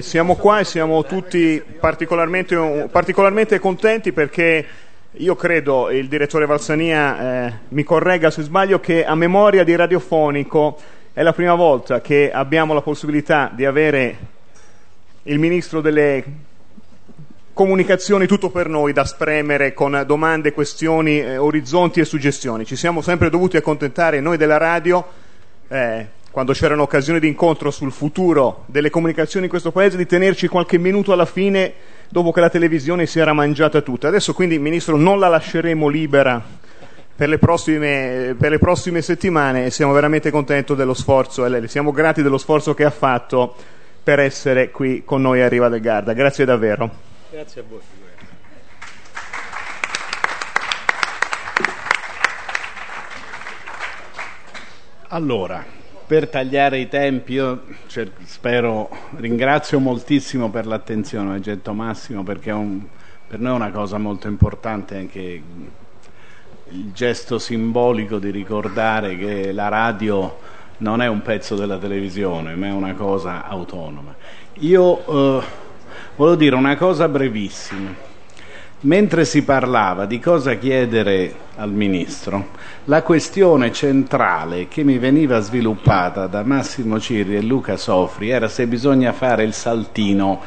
siamo qua e siamo tutti particolarmente, particolarmente contenti perché io credo, il direttore Valsania eh, mi corregga se sbaglio, che a memoria di radiofonico è la prima volta che abbiamo la possibilità di avere il ministro delle comunicazioni tutto per noi da spremere con domande, questioni, eh, orizzonti e suggestioni. Ci siamo sempre dovuti accontentare noi della radio, eh, quando c'erano occasioni di incontro sul futuro delle comunicazioni in questo paese, di tenerci qualche minuto alla fine dopo che la televisione si era mangiata tutta. Adesso quindi, Ministro, non la lasceremo libera per le prossime, per le prossime settimane e siamo veramente contenti dello sforzo e siamo grati dello sforzo che ha fatto per essere qui con noi a Riva del Garda. Grazie davvero. Grazie a voi. Allora, per tagliare i tempi, io spero, ringrazio moltissimo per l'attenzione, Getto Massimo, perché un, per noi è una cosa molto importante anche il gesto simbolico di ricordare che la radio non è un pezzo della televisione, ma è una cosa autonoma. Io eh, Volevo dire una cosa brevissima. Mentre si parlava di cosa chiedere al Ministro, la questione centrale che mi veniva sviluppata da Massimo Cirri e Luca Sofri era se bisogna fare il saltino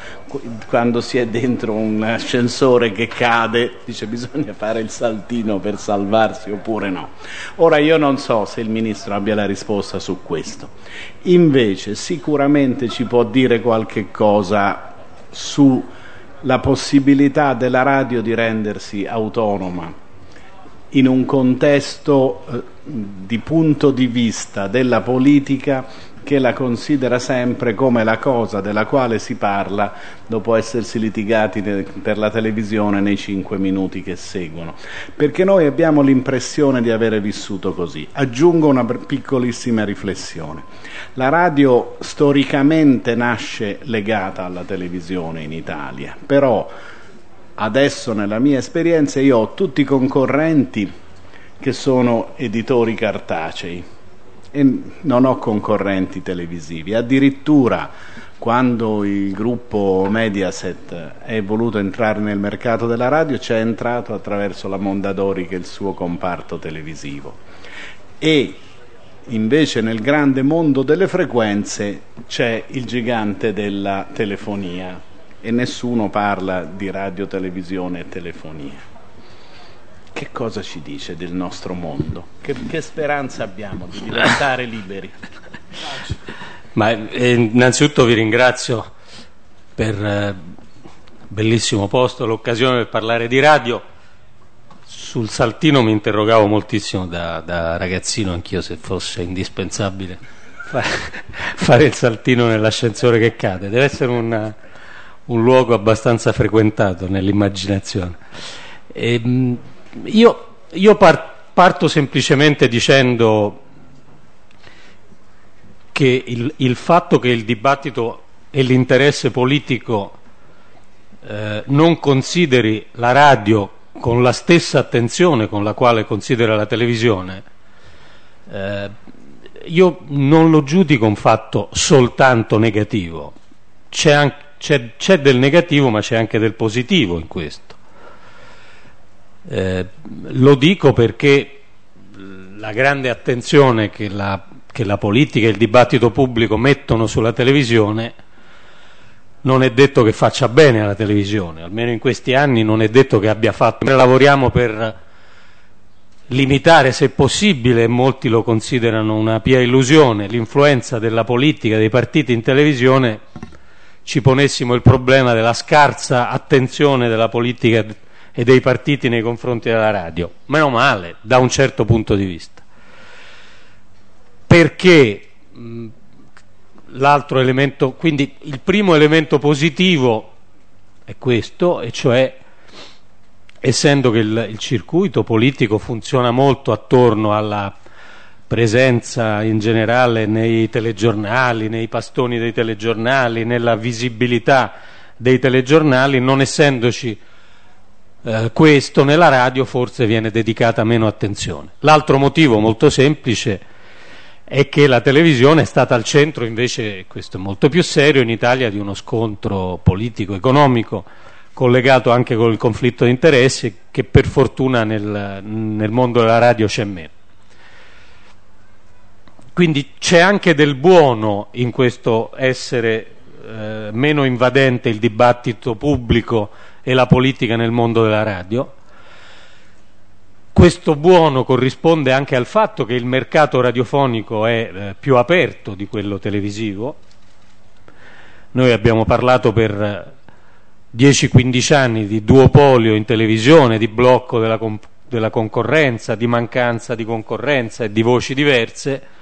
quando si è dentro un ascensore che cade, dice bisogna fare il saltino per salvarsi oppure no. Ora io non so se il Ministro abbia la risposta su questo, invece sicuramente ci può dire qualche cosa sulla possibilità della radio di rendersi autonoma in un contesto eh, di punto di vista della politica che la considera sempre come la cosa della quale si parla dopo essersi litigati per la televisione nei cinque minuti che seguono. Perché noi abbiamo l'impressione di avere vissuto così. Aggiungo una piccolissima riflessione. La radio storicamente nasce legata alla televisione in Italia, però adesso nella mia esperienza io ho tutti i concorrenti che sono editori cartacei e non ho concorrenti televisivi. Addirittura quando il gruppo Mediaset è voluto entrare nel mercato della radio ci è entrato attraverso la Mondadori che è il suo comparto televisivo. E invece nel grande mondo delle frequenze c'è il gigante della telefonia e nessuno parla di radio, televisione e telefonia che cosa ci dice del nostro mondo? Che, che speranza abbiamo di diventare liberi? Ma eh, innanzitutto vi ringrazio per eh, bellissimo posto, l'occasione per parlare di radio. Sul saltino mi interrogavo moltissimo da, da ragazzino, anch'io se fosse indispensabile fare, fare, il saltino nell'ascensore che cade. Deve essere una, un luogo abbastanza frequentato nell'immaginazione. E, ehm, io, io par- parto semplicemente dicendo che il, il, fatto che il dibattito e l'interesse politico eh, non consideri la radio con la stessa attenzione con la quale considera la televisione, eh, io non lo giudico un fatto soltanto negativo. C'è, anche, c'è, c'è del negativo, ma c'è anche del positivo in questo. Eh, lo dico perché la grande attenzione che la, che la politica e il dibattito pubblico mettono sulla televisione non è detto che faccia bene alla televisione, almeno in questi anni non è detto che abbia fatto. Noi lavoriamo per limitare, se possibile, e molti lo considerano una pia illusione, l'influenza della politica, dei partiti in televisione, ci ponessimo il problema della scarsa attenzione della politica e dei partiti nei confronti della radio. Meno male, da un certo punto di vista. Perché l'altro elemento, quindi il primo elemento positivo è questo, e cioè essendo che il, il circuito politico funziona molto attorno alla presenza in generale nei telegiornali, nei pastoni dei telegiornali, nella visibilità dei telegiornali, non essendoci eh, questo nella radio forse viene dedicata meno attenzione. L'altro motivo molto semplice è che la televisione è stata al centro invece, questo è molto più serio, in Italia di uno scontro politico-economico collegato anche con il conflitto di interessi che per fortuna nel, nel mondo della radio c'è meno. Quindi c'è anche del buono in questo essere eh, meno invadente il dibattito pubblico e la politica nel mondo della radio. Questo buono corrisponde anche al fatto che il mercato radiofonico è eh, più aperto di quello televisivo. Noi abbiamo parlato per 10-15 anni di duopolio in televisione, di blocco della, della concorrenza, di mancanza di concorrenza e di voci diverse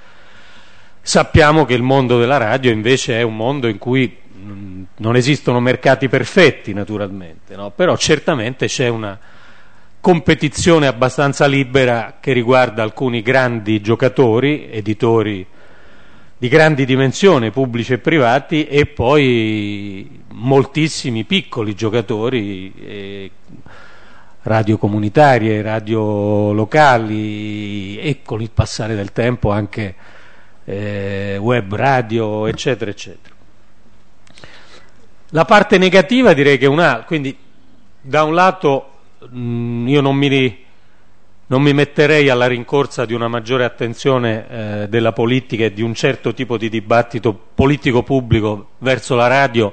Sappiamo che il mondo della radio invece è un mondo in cui mm, non esistono mercati perfetti naturalmente, no? però certamente c'è una competizione abbastanza libera che riguarda alcuni grandi giocatori, editori di grandi dimensioni, pubblici e privati, e poi moltissimi piccoli giocatori, radio comunitarie, radio locali e con il passare del tempo anche eh, web radio, eccetera, eccetera. La parte negativa direi che è una, quindi da un lato mh, mm, io non mi, non mi, metterei alla rincorsa di una maggiore attenzione eh, della politica e di un certo tipo di dibattito politico pubblico verso la radio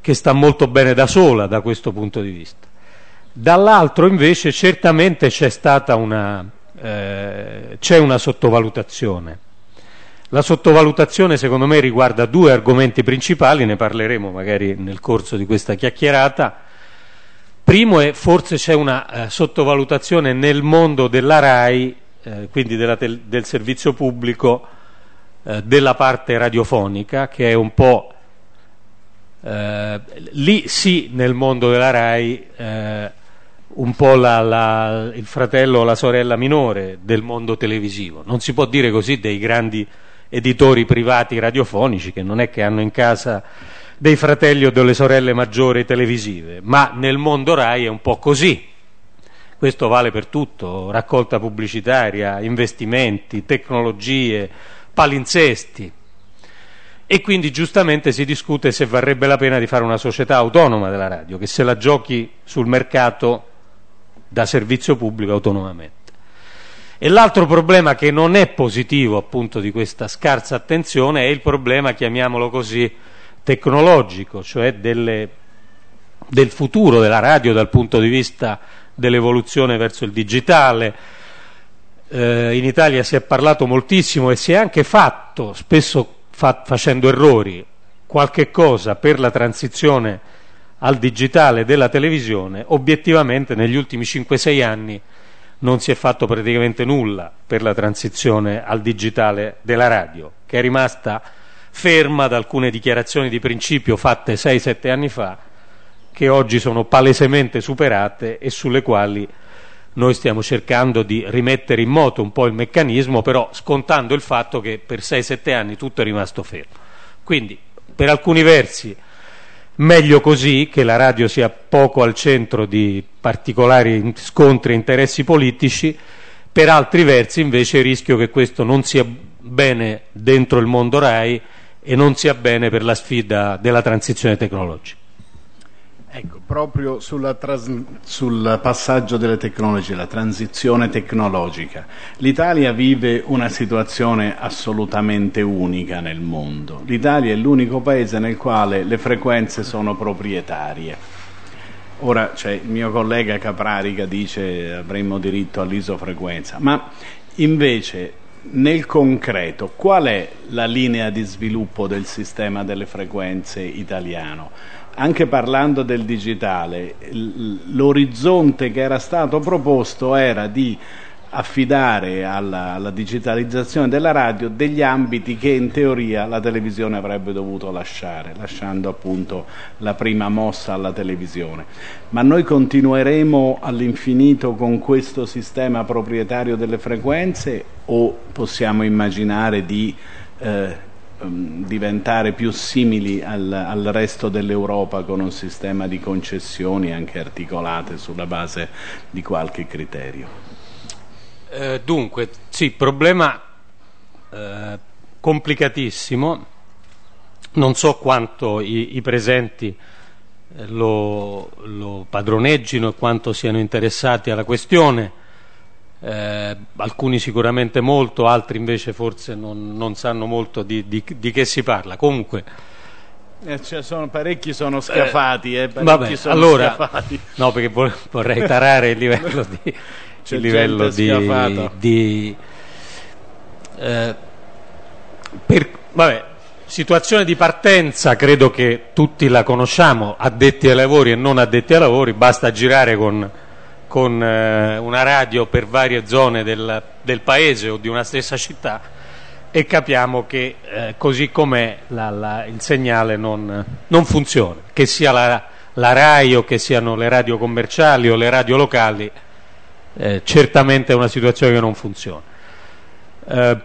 che sta molto bene da sola da questo punto di vista. Dall'altro invece certamente c'è stata una, eh, c'è una sottovalutazione la sottovalutazione secondo me riguarda due argomenti principali, ne parleremo magari nel corso di questa chiacchierata. Primo è forse c'è una eh, sottovalutazione nel mondo della RAI, eh, quindi tel- del servizio pubblico, eh, della parte radiofonica, che è un po' eh, lì sì nel mondo della RAI eh, un po' la, la, il fratello o la sorella minore del mondo televisivo. Non si può dire così dei grandi editori privati radiofonici che non è che hanno in casa dei fratelli o delle sorelle maggiori televisive, ma nel mondo RAI è un po' così. Questo vale per tutto, raccolta pubblicitaria, investimenti, tecnologie, palinsesti. E quindi giustamente si discute se varrebbe la pena di fare una società autonoma della radio, che se la giochi sul mercato da servizio pubblico autonomamente. E l'altro problema che non è positivo appunto di questa scarsa attenzione è il problema, chiamiamolo così, tecnologico, cioè delle, del futuro della radio dal punto di vista dell'evoluzione verso il digitale. Eh, in Italia si è parlato moltissimo e si è anche fatto, spesso fa, facendo errori, qualche cosa per la transizione al digitale della televisione, obiettivamente negli ultimi 5-6 anni non si è fatto praticamente nulla per la transizione al digitale della radio, che è rimasta ferma da alcune dichiarazioni di principio fatte 6-7 anni fa, che oggi sono palesemente superate e sulle quali noi stiamo cercando di rimettere in moto un po' il meccanismo, però scontando il fatto che per 6-7 anni tutto è rimasto fermo. Quindi, per alcuni versi, Meglio così che la radio sia poco al centro di particolari scontri e interessi politici, per altri versi invece rischio che questo non sia bene dentro il mondo RAI e non sia bene per la sfida della transizione tecnologica. Ecco, proprio tras- sul passaggio delle tecnologie, la transizione tecnologica. L'Italia vive una situazione assolutamente unica nel mondo. L'Italia è l'unico paese nel quale le frequenze sono proprietarie. Ora c'è il mio collega Caprari che dice avremmo diritto all'isofrequenza, ma invece nel concreto qual è la linea di sviluppo del sistema delle frequenze italiano? Anche parlando del digitale, l'orizzonte che era stato proposto era di affidare alla, alla, digitalizzazione della radio degli ambiti che in teoria la televisione avrebbe dovuto lasciare, lasciando appunto la prima mossa alla televisione. Ma noi continueremo all'infinito con questo sistema proprietario delle frequenze o possiamo immaginare di eh, diventare più simili al, al, resto dell'Europa con un sistema di concessioni anche articolate sulla base di qualche criterio. Eh, dunque, sì, problema eh, complicatissimo, non so quanto i, i presenti eh, lo, lo, padroneggino e quanto siano interessati alla questione, eh, alcuni sicuramente molto, altri invece forse non, non sanno molto di, di, di, che si parla. Comunque, eh, cioè sono, parecchi sono scafati, eh, parecchi vabbè, sono allora, scafati. No, perché vorrei tarare il livello di... il livello di, di eh, per, vabbè, situazione di partenza credo che tutti la conosciamo, addetti ai lavori e non addetti ai lavori, basta girare con, con eh, una radio per varie zone del, del, paese o di una stessa città e capiamo che eh, così com'è la, la, il segnale non, non, funziona, che sia la, la RAI o che siano le radio commerciali o le radio locali, eh, certamente è una situazione che non funziona. Eh,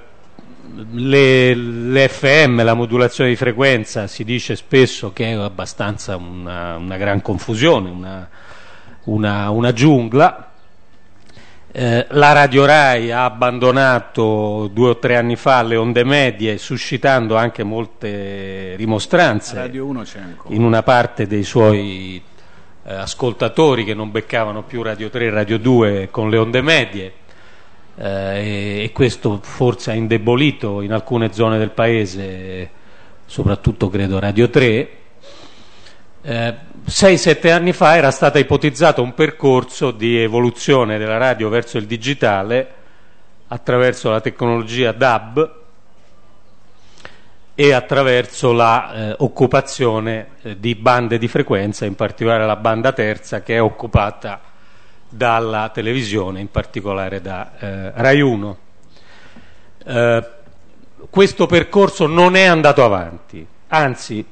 le, le, FM, la modulazione di frequenza, si dice spesso che è abbastanza una, una gran confusione, una, una, una giungla. Eh, la Radio Rai ha abbandonato due o tre anni fa le onde medie, suscitando anche molte rimostranze in una parte dei suoi eh, ascoltatori che non beccavano più Radio 3 e Radio 2 con le onde medie eh, e questo forse ha indebolito in alcune zone del paese, soprattutto credo Radio 3. Eh, 6-7 anni fa era stato ipotizzato un percorso di evoluzione della radio verso il digitale attraverso la tecnologia DAB e attraverso l'occupazione eh, eh, di bande di frequenza, in particolare la banda terza che è occupata dalla televisione, in particolare da eh, Rai 1. Eh, questo percorso non è andato avanti, anzi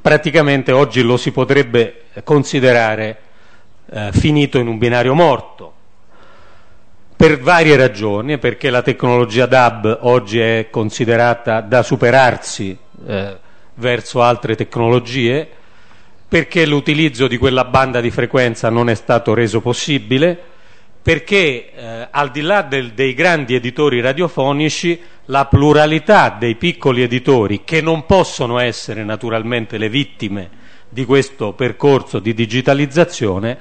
praticamente oggi lo si potrebbe considerare eh, finito in un binario morto, per varie ragioni, perché la tecnologia DAB oggi è considerata da superarsi eh, verso altre tecnologie, perché l'utilizzo di quella banda di frequenza non è stato reso possibile, perché eh, al di là del, dei grandi editori radiofonici la pluralità dei piccoli editori, che non possono essere naturalmente le vittime di questo percorso di digitalizzazione,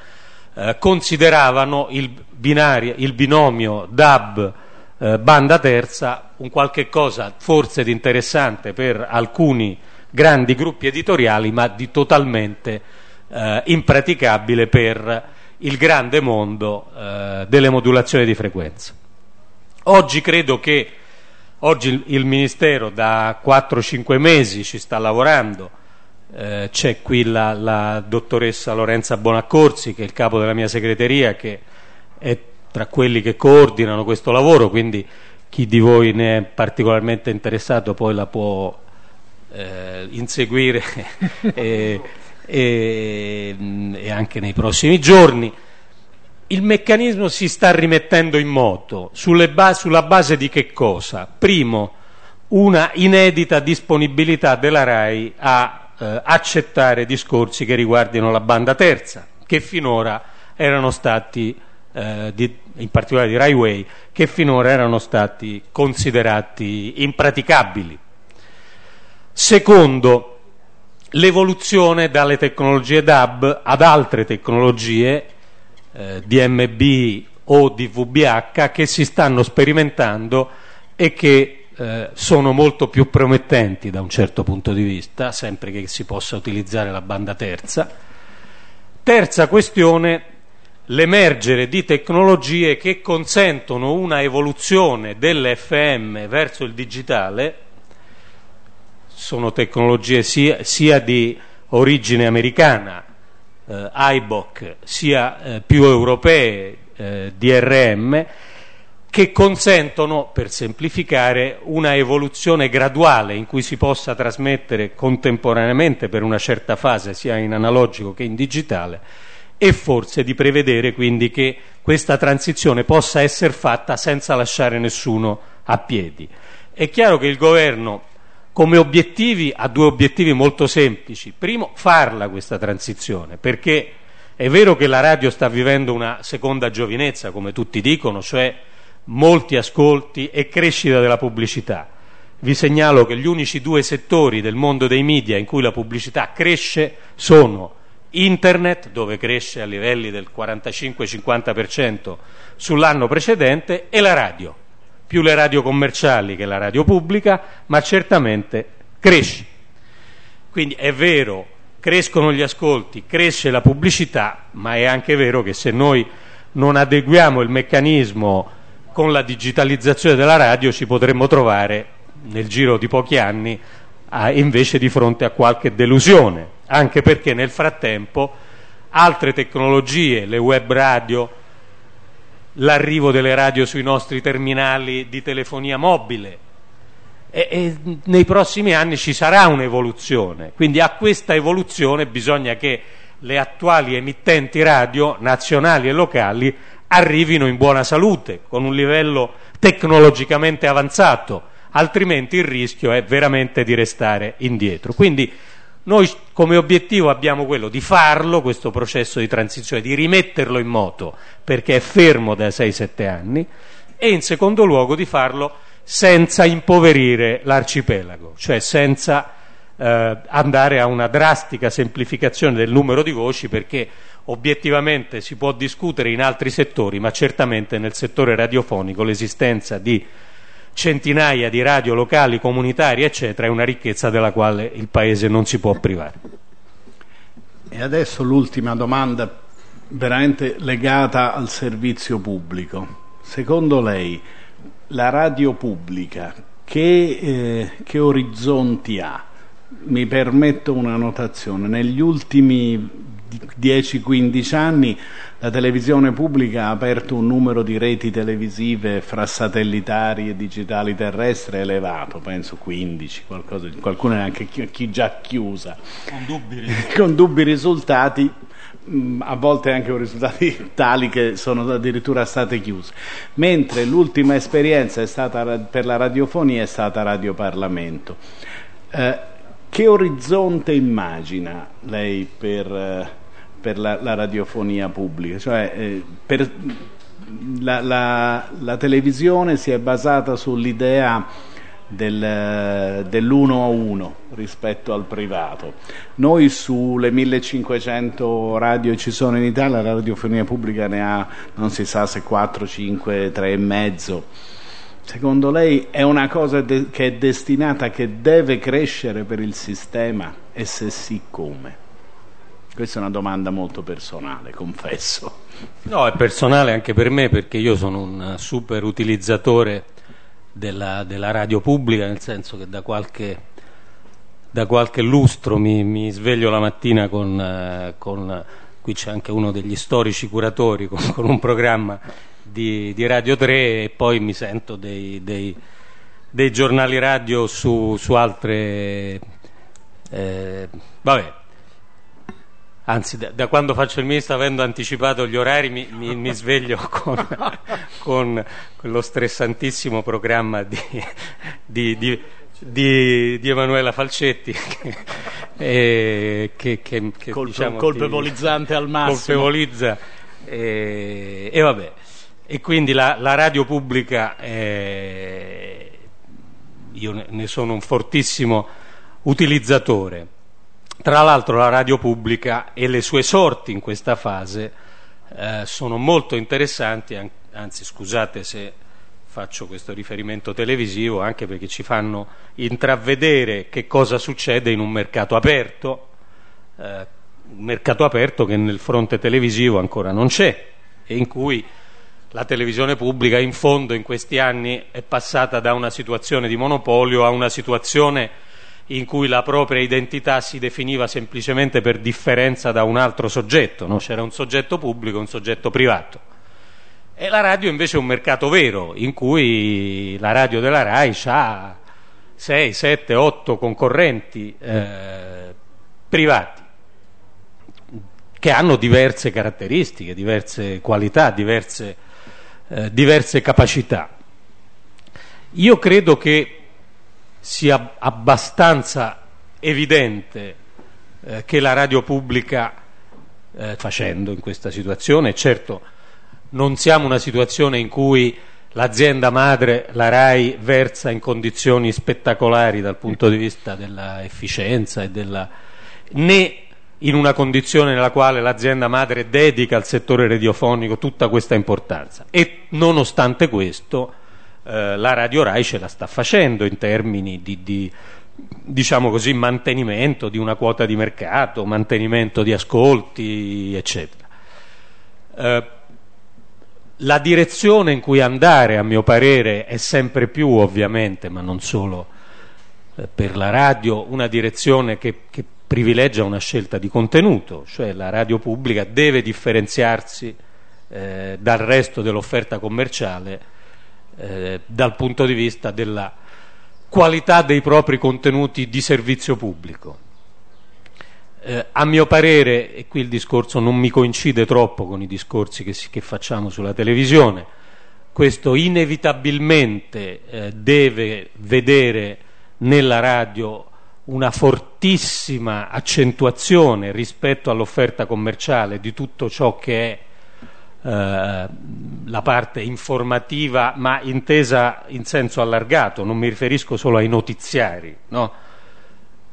eh, consideravano il, binario, il, binomio DAB eh, banda terza un qualche cosa forse di interessante per alcuni grandi gruppi editoriali, ma di totalmente eh, impraticabile per il grande mondo eh, delle modulazioni di frequenza. Oggi credo che oggi il, Ministero da 4-5 mesi ci sta lavorando, eh, c'è qui la, la, dottoressa Lorenza Bonaccorsi che è il capo della mia segreteria che è tra quelli che coordinano questo lavoro, quindi chi di voi ne è particolarmente interessato poi la può eh, inseguire e, e, e anche nei prossimi giorni. Il meccanismo si sta rimettendo in moto ba- sulla base di che cosa? Primo, una inedita disponibilità della RAI a eh, accettare discorsi che riguardino la banda terza, che finora erano stati, eh, di, in particolare di Rai Way, che finora erano stati considerati impraticabili. Secondo, l'evoluzione dalle tecnologie DAB ad altre tecnologie eh, DMB o di VBH che si stanno sperimentando e che eh, sono molto più promettenti da un certo punto di vista, sempre che si possa utilizzare la banda terza. Terza questione, l'emergere di tecnologie che consentono una evoluzione dell'FM verso il digitale sono tecnologie sia, sia di origine americana, eh, IBOC, sia eh, più europee, eh, DRM, che consentono, per semplificare, una evoluzione graduale in cui si possa trasmettere contemporaneamente per una certa fase, sia in analogico che in digitale, e forse di prevedere quindi che questa transizione possa essere fatta senza lasciare nessuno a piedi. È chiaro che il governo come obiettivi ha due obiettivi molto semplici. Primo, farla questa transizione, perché è vero che la radio sta vivendo una seconda giovinezza, come tutti dicono, cioè molti ascolti e crescita della pubblicità, vi segnalo che gli unici due settori del mondo dei media in cui la pubblicità cresce sono internet, dove cresce a livelli del 45-50% sull'anno precedente, e la radio, più le radio commerciali che la radio pubblica, ma certamente cresce. Quindi è vero, crescono gli ascolti, cresce la pubblicità, ma è anche vero che se noi non adeguiamo il meccanismo con la digitalizzazione della radio ci potremmo trovare nel giro di pochi anni a, invece di fronte a qualche delusione, anche perché nel frattempo altre tecnologie, le web radio, l'arrivo delle radio sui nostri terminali di telefonia mobile, e, e nei prossimi anni ci sarà un'evoluzione, quindi a questa evoluzione bisogna che le attuali emittenti radio nazionali e locali arrivino in buona salute, con un livello tecnologicamente avanzato, altrimenti il rischio è veramente di restare indietro. Quindi noi come obiettivo abbiamo quello di farlo, questo processo di transizione, di rimetterlo in moto, perché è fermo da 6-7 anni, e in secondo luogo di farlo senza impoverire l'arcipelago, cioè senza eh, andare a una drastica semplificazione del numero di voci perché obiettivamente si può discutere in altri settori, ma certamente nel settore radiofonico l'esistenza di centinaia di radio locali, comunitarie, eccetera, è una ricchezza della quale il Paese non si può privare. E adesso l'ultima domanda veramente legata al servizio pubblico. Secondo lei la radio pubblica che, eh, che orizzonti ha? mi permetto una notazione, negli ultimi 10-15 anni la televisione pubblica ha aperto un numero di reti televisive fra satellitari e digitali terrestri elevato, penso 15, qualcosa, qualcuna è anche chi, già chiusa, con dubbi, con dubbi risultati, mm, a volte anche con risultati tali che sono addirittura state chiuse. Mentre l'ultima esperienza è stata, per la radiofonia è stata Radio Parlamento. Eh, che orizzonte immagina lei per, eh, per la, la, radiofonia pubblica? Cioè, eh, per, la, la, la, televisione si è basata sull'idea del, dell'uno a uno rispetto al privato. Noi sulle 1500 radio ci sono in Italia, la radiofonia pubblica ne ha non si sa se 4, 5, 3 e mezzo Secondo lei è una cosa de- che è destinata, che deve crescere per il sistema e se sì come? Questa è una domanda molto personale, confesso. No, è personale anche per me perché io sono un super utilizzatore della, della radio pubblica, nel senso che da qualche, da qualche lustro mi, mi, sveglio la mattina con, eh, con, qui c'è anche uno degli storici curatori, con, con un programma di, di, Radio 3 e poi mi sento dei, dei, dei giornali radio su, su altre... Eh, vabbè, anzi da, da, quando faccio il ministro avendo anticipato gli orari mi, mi, mi sveglio con, con, quello stressantissimo programma di, di, di, di Emanuela Falcetti che, eh, che, che, che Colpe, diciamo, colpevolizzante al massimo colpevolizza e, e vabbè e quindi la, la radio pubblica, eh, io ne sono un fortissimo utilizzatore. Tra l'altro la radio pubblica e le sue sorti in questa fase eh, sono molto interessanti, anzi scusate se faccio questo riferimento televisivo, anche perché ci fanno intravedere che cosa succede in un mercato aperto, eh, mercato aperto che nel fronte televisivo ancora non c'è e in cui la televisione pubblica in fondo in questi anni è passata da una situazione di monopolio a una situazione in cui la propria identità si definiva semplicemente per differenza da un altro soggetto, no? c'era un soggetto pubblico e un soggetto privato. E la radio invece è un mercato vero, in cui la radio della RAI ha 6, 7, 8 concorrenti eh, privati che hanno diverse caratteristiche, diverse qualità, diverse eh, diverse capacità. Io credo che sia abbastanza evidente eh, che la radio pubblica, eh, facendo in questa situazione, certo non siamo una situazione in cui l'azienda madre, la RAI, versa in condizioni spettacolari dal punto di vista dell'efficienza e della... né in una condizione nella quale l'azienda madre dedica al settore radiofonico tutta questa importanza. E nonostante questo eh, la Radio RAI ce la sta facendo in termini di, di diciamo così, mantenimento di una quota di mercato, mantenimento di ascolti, eccetera. Eh, la direzione in cui andare, a mio parere, è sempre più, ovviamente, ma non solo eh, per la radio, una direzione che, che, privilegia una scelta di contenuto, cioè la radio pubblica deve differenziarsi eh, dal resto dell'offerta commerciale eh, dal punto di vista della qualità dei propri contenuti di servizio pubblico. Eh, a mio parere, e qui il discorso non mi coincide troppo con i discorsi che, si, che facciamo sulla televisione, questo inevitabilmente eh, deve vedere nella radio una fortissima accentuazione rispetto all'offerta commerciale di tutto ciò che è eh, la parte informativa, ma intesa in senso allargato, non mi riferisco solo ai notiziari, no?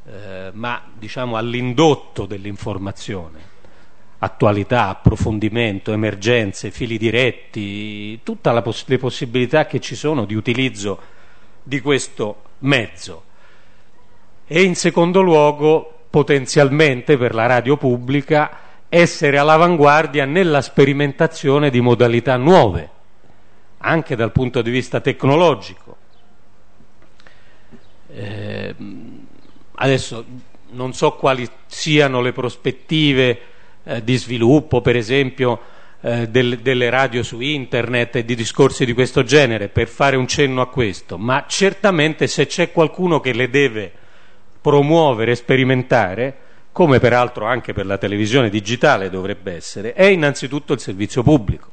eh, ma diciamo all'indotto dell'informazione. Attualità, approfondimento, emergenze, fili diretti, tutte poss- le possibilità che ci sono di utilizzo di questo mezzo. E in secondo luogo, potenzialmente per la radio pubblica, essere all'avanguardia nella sperimentazione di modalità nuove, anche dal punto di vista tecnologico. Eh, adesso non so quali siano le prospettive eh, di sviluppo, per esempio, eh, del, delle radio su internet e di discorsi di questo genere, per fare un cenno a questo, ma certamente se c'è qualcuno che le deve promuovere sperimentare, come peraltro anche per la televisione digitale dovrebbe essere, è innanzitutto il servizio pubblico.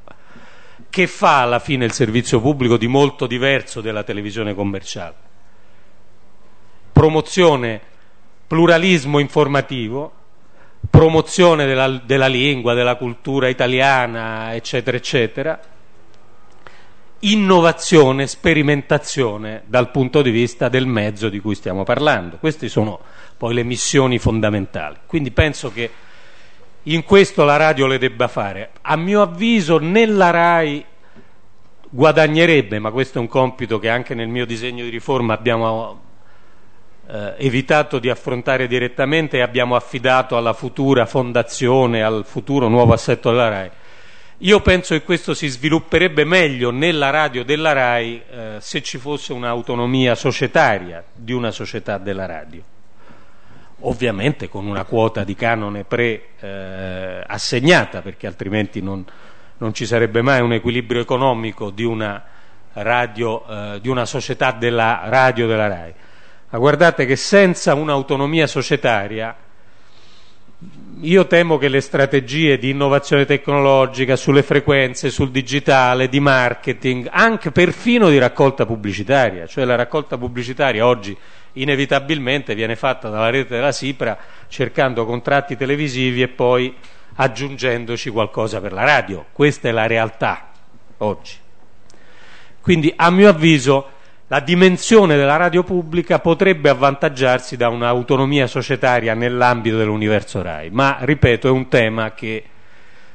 Che fa alla fine il servizio pubblico di molto diverso della televisione commerciale? Promozione, pluralismo informativo, promozione della, della lingua, della cultura italiana, eccetera, eccetera, innovazione, sperimentazione dal punto di vista del mezzo di cui stiamo parlando. Queste sono poi le missioni fondamentali. Quindi penso che in questo la radio le debba fare. A mio avviso nella RAI guadagnerebbe, ma questo è un compito che anche nel mio disegno di riforma abbiamo eh, evitato di affrontare direttamente e abbiamo affidato alla futura fondazione, al futuro nuovo assetto della RAI io penso che questo si svilupperebbe meglio nella radio della RAI eh, se ci fosse un'autonomia societaria di una società della radio. Ovviamente con una quota di canone pre-assegnata, eh, perché altrimenti non, non, ci sarebbe mai un equilibrio economico di una, radio, eh, di una società della radio della RAI. Ma guardate che senza un'autonomia societaria io temo che le strategie di innovazione tecnologica sulle frequenze, sul digitale, di marketing, anche perfino di raccolta pubblicitaria, cioè la raccolta pubblicitaria oggi inevitabilmente viene fatta dalla rete della Sipra cercando contratti televisivi e poi aggiungendoci qualcosa per la radio. Questa è la realtà oggi. Quindi a mio avviso la dimensione della radio pubblica potrebbe avvantaggiarsi da un'autonomia societaria nell'ambito dell'universo RAI, ma ripeto è un tema che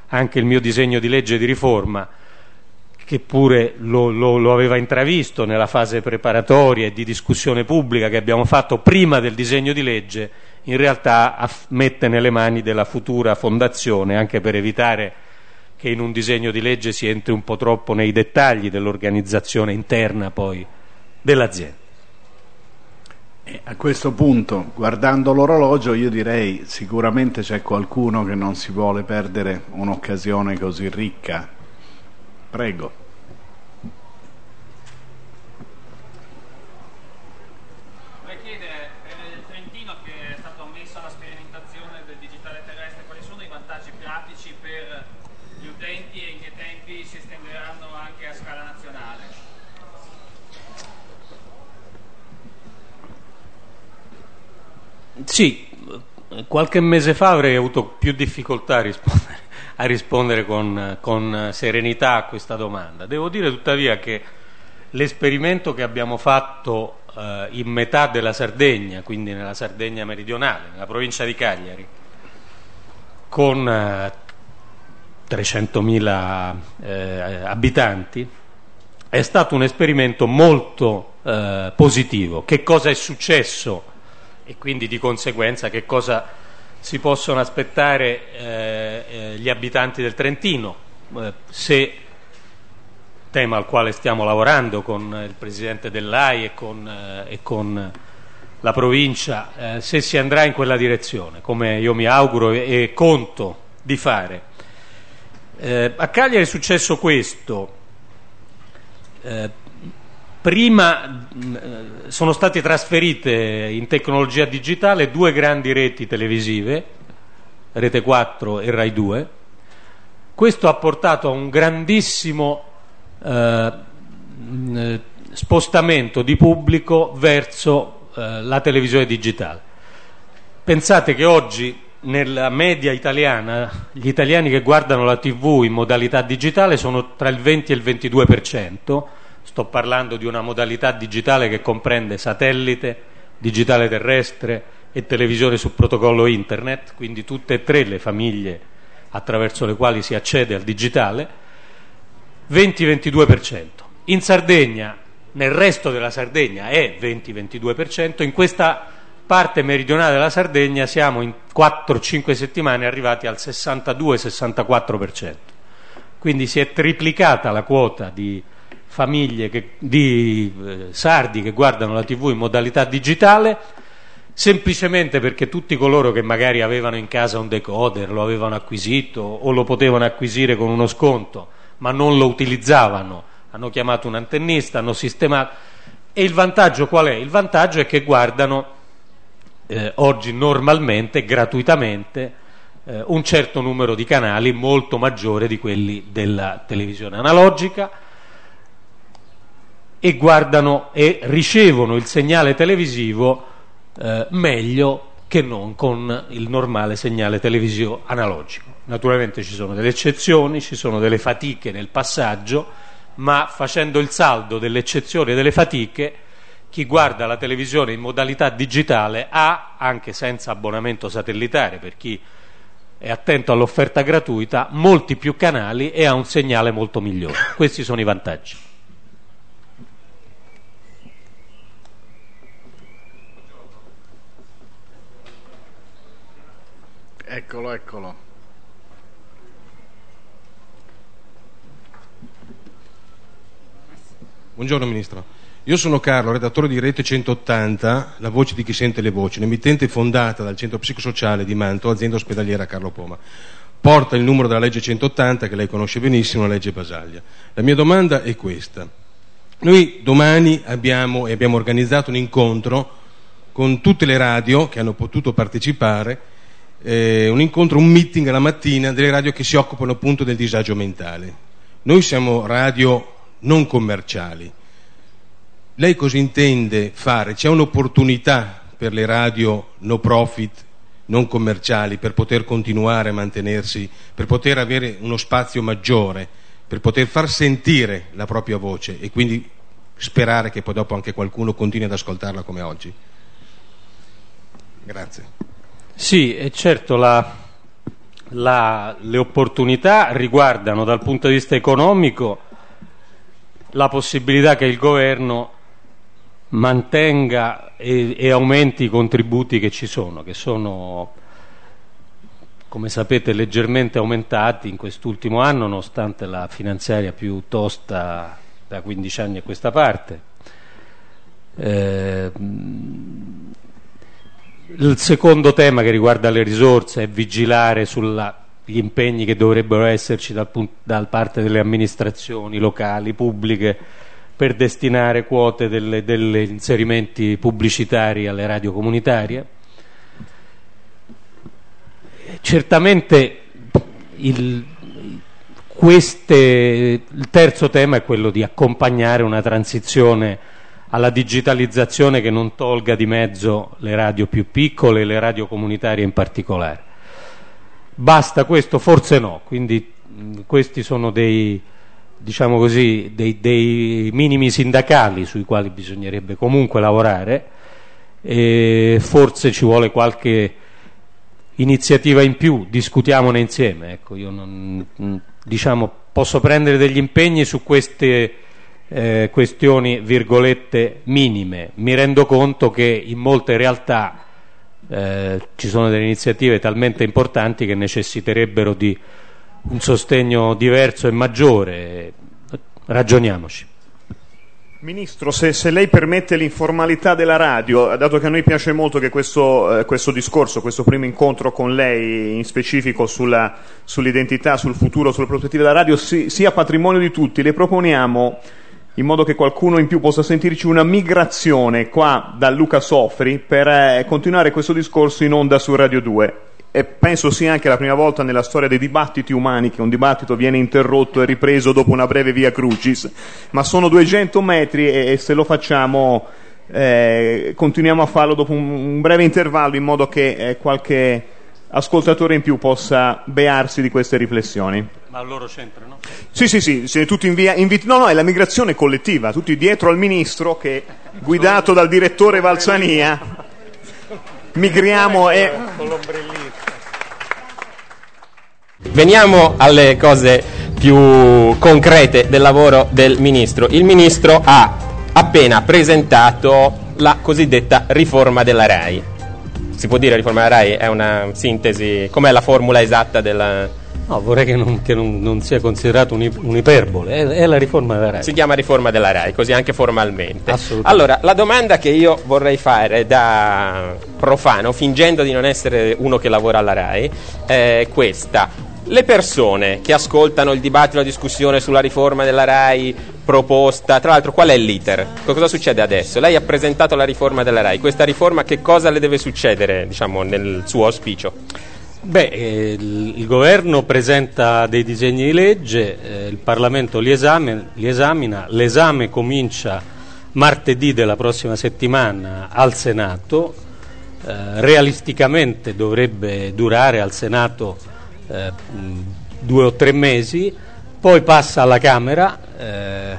anche il mio disegno di legge di riforma, che pure lo, lo, lo aveva intravisto nella fase preparatoria e di discussione pubblica che abbiamo fatto prima del disegno di legge, in realtà mette nelle mani della futura fondazione, anche per evitare che in un disegno di legge si entri un po' troppo nei dettagli dell'organizzazione interna poi dell'azienda. E a questo punto, guardando l'orologio, io direi sicuramente c'è qualcuno che non si vuole perdere un'occasione così ricca. Prego. Sì, qualche mese fa avrei avuto più difficoltà a rispondere, a rispondere con, con, serenità a questa domanda. Devo dire tuttavia che l'esperimento che abbiamo fatto eh, in metà della Sardegna, quindi nella Sardegna meridionale, nella provincia di Cagliari, con eh, 300.000 eh, abitanti, è stato un esperimento molto eh, positivo. Che cosa è successo e quindi di conseguenza che cosa si possono aspettare eh, eh, gli abitanti del Trentino se tema al quale stiamo lavorando con il Presidente dell'AI e con, eh, e con la provincia, eh, se si andrà in quella direzione, come io mi auguro e, e conto di fare. Eh, a Cagliari è successo questo. Eh, prima mh, eh, sono state trasferite in tecnologia digitale due grandi reti televisive, Rete 4 e Rai 2. Questo ha portato a un grandissimo eh, spostamento di pubblico verso eh, la televisione digitale. Pensate che oggi nella media italiana gli italiani che guardano la TV in modalità digitale sono tra il 20 e il 22%, sto parlando di una modalità digitale che comprende satellite, digitale terrestre e televisione su protocollo internet, quindi tutte e tre le famiglie attraverso le quali si accede al digitale 20-22%. In Sardegna, nel resto della Sardegna è 20-22%, in questa parte meridionale della Sardegna siamo in 4-5 settimane arrivati al 62-64%. Quindi si è triplicata la quota di famiglie, che, di eh, sardi che guardano la TV in modalità digitale, semplicemente perché tutti coloro che magari avevano in casa un decoder, lo avevano acquisito o lo potevano acquisire con uno sconto, ma non lo utilizzavano. Hanno chiamato un antennista, hanno sistemato. E il vantaggio qual è? Il vantaggio è che guardano eh, oggi normalmente, gratuitamente, eh, un certo numero di canali molto maggiore di quelli della televisione analogica e guardano e ricevono il segnale televisivo eh, meglio che non con il normale segnale televisivo analogico. Naturalmente ci sono delle eccezioni, ci sono delle fatiche nel passaggio, ma facendo il saldo delle eccezioni e delle fatiche, chi guarda la televisione in modalità digitale ha, anche senza abbonamento satellitare, per chi è attento all'offerta gratuita, molti più canali e ha un segnale molto migliore. Questi sono i vantaggi. Eccolo, eccolo. Buongiorno Ministro. Io sono Carlo, redattore di Rete 180, la voce di chi sente le voci, un'emittente fondata dal Centro Psicosociale di Manto, azienda ospedaliera Carlo Poma. Porta il numero della legge 180, che lei conosce benissimo, la legge Basaglia. La mia domanda è questa. Noi domani abbiamo, abbiamo organizzato un incontro con tutte le radio che hanno potuto partecipare eh, un incontro, un meeting la mattina delle radio che si occupano appunto del disagio mentale. Noi siamo radio non commerciali. Lei cosa intende fare? C'è un'opportunità per le radio no profit, non commerciali, per poter continuare a mantenersi, per poter avere uno spazio maggiore, per poter far sentire la propria voce e quindi sperare che poi dopo anche qualcuno continui ad ascoltarla come oggi? Grazie. Sì, e certo la, la, le opportunità riguardano dal punto di vista economico la possibilità che il governo mantenga e, e, aumenti i contributi che ci sono, che sono, come sapete, leggermente aumentati in quest'ultimo anno, nonostante la finanziaria più tosta da 15 anni a questa parte. Eh, il secondo tema che riguarda le risorse è vigilare sugli impegni che dovrebbero esserci dal, da parte delle amministrazioni locali, pubbliche, per destinare quote degli inserimenti pubblicitari alle radio comunitarie. Certamente il, queste, il terzo tema è quello di accompagnare una transizione alla digitalizzazione che non tolga di mezzo le radio più piccole e le radio comunitarie in particolare. Basta questo? Forse no, quindi questi sono dei, diciamo così, dei, dei, minimi sindacali sui quali bisognerebbe comunque lavorare e forse ci vuole qualche iniziativa in più, discutiamone insieme. Ecco, io non, diciamo, posso prendere degli impegni su queste eh, questioni, virgolette, minime. Mi rendo conto che in molte realtà eh, ci sono delle iniziative talmente importanti che necessiterebbero di un sostegno diverso e maggiore. Ragioniamoci. Ministro, se, se, lei permette l'informalità della radio, dato che a noi piace molto che questo, eh, questo discorso, questo primo incontro con lei in specifico sulla, sull'identità, sul futuro, sulle prospettive della radio, si, sia patrimonio di tutti, le proponiamo, in modo che qualcuno in più possa sentirci, una migrazione qua da Luca Sofri per eh, continuare questo discorso in onda su Radio 2 e penso sia anche la prima volta nella storia dei dibattiti umani che un dibattito viene interrotto e ripreso dopo una breve via crucis, ma sono 200 metri e, e se lo facciamo eh, continuiamo a farlo dopo un, un, breve intervallo in modo che eh, qualche ascoltatore in più possa bearsi di queste riflessioni. Ma a loro centro, no? Sì, sì, sì, siete tutti in via. Invit- no, no, è la migrazione collettiva, tutti dietro al ministro che, guidato dal direttore Valsania, migriamo e. Con l'ombrellino. Veniamo alle cose più concrete del lavoro del Ministro. Il Ministro ha appena presentato la cosiddetta riforma della RAI. Si può dire riforma della RAI? È una sintesi, com'è la formula esatta della... No, vorrei che non, che non, non sia considerato un'iperbole, è, è, la riforma della RAI. Si chiama riforma della RAI, così anche formalmente. Allora, la domanda che io vorrei fare da profano, fingendo di non essere uno che lavora alla RAI, è questa le persone che ascoltano il dibattito, la discussione sulla riforma della RAI proposta, tra l'altro qual è l'iter? Cosa succede adesso? Lei ha presentato la riforma della RAI, questa riforma che cosa le deve succedere diciamo, nel suo auspicio? Beh, eh, il, governo presenta dei disegni di legge, eh, il Parlamento li, esame, li esamina, l'esame comincia martedì della prossima settimana al Senato, eh, realisticamente dovrebbe durare al Senato eh, due o tre mesi, poi passa alla Camera eh,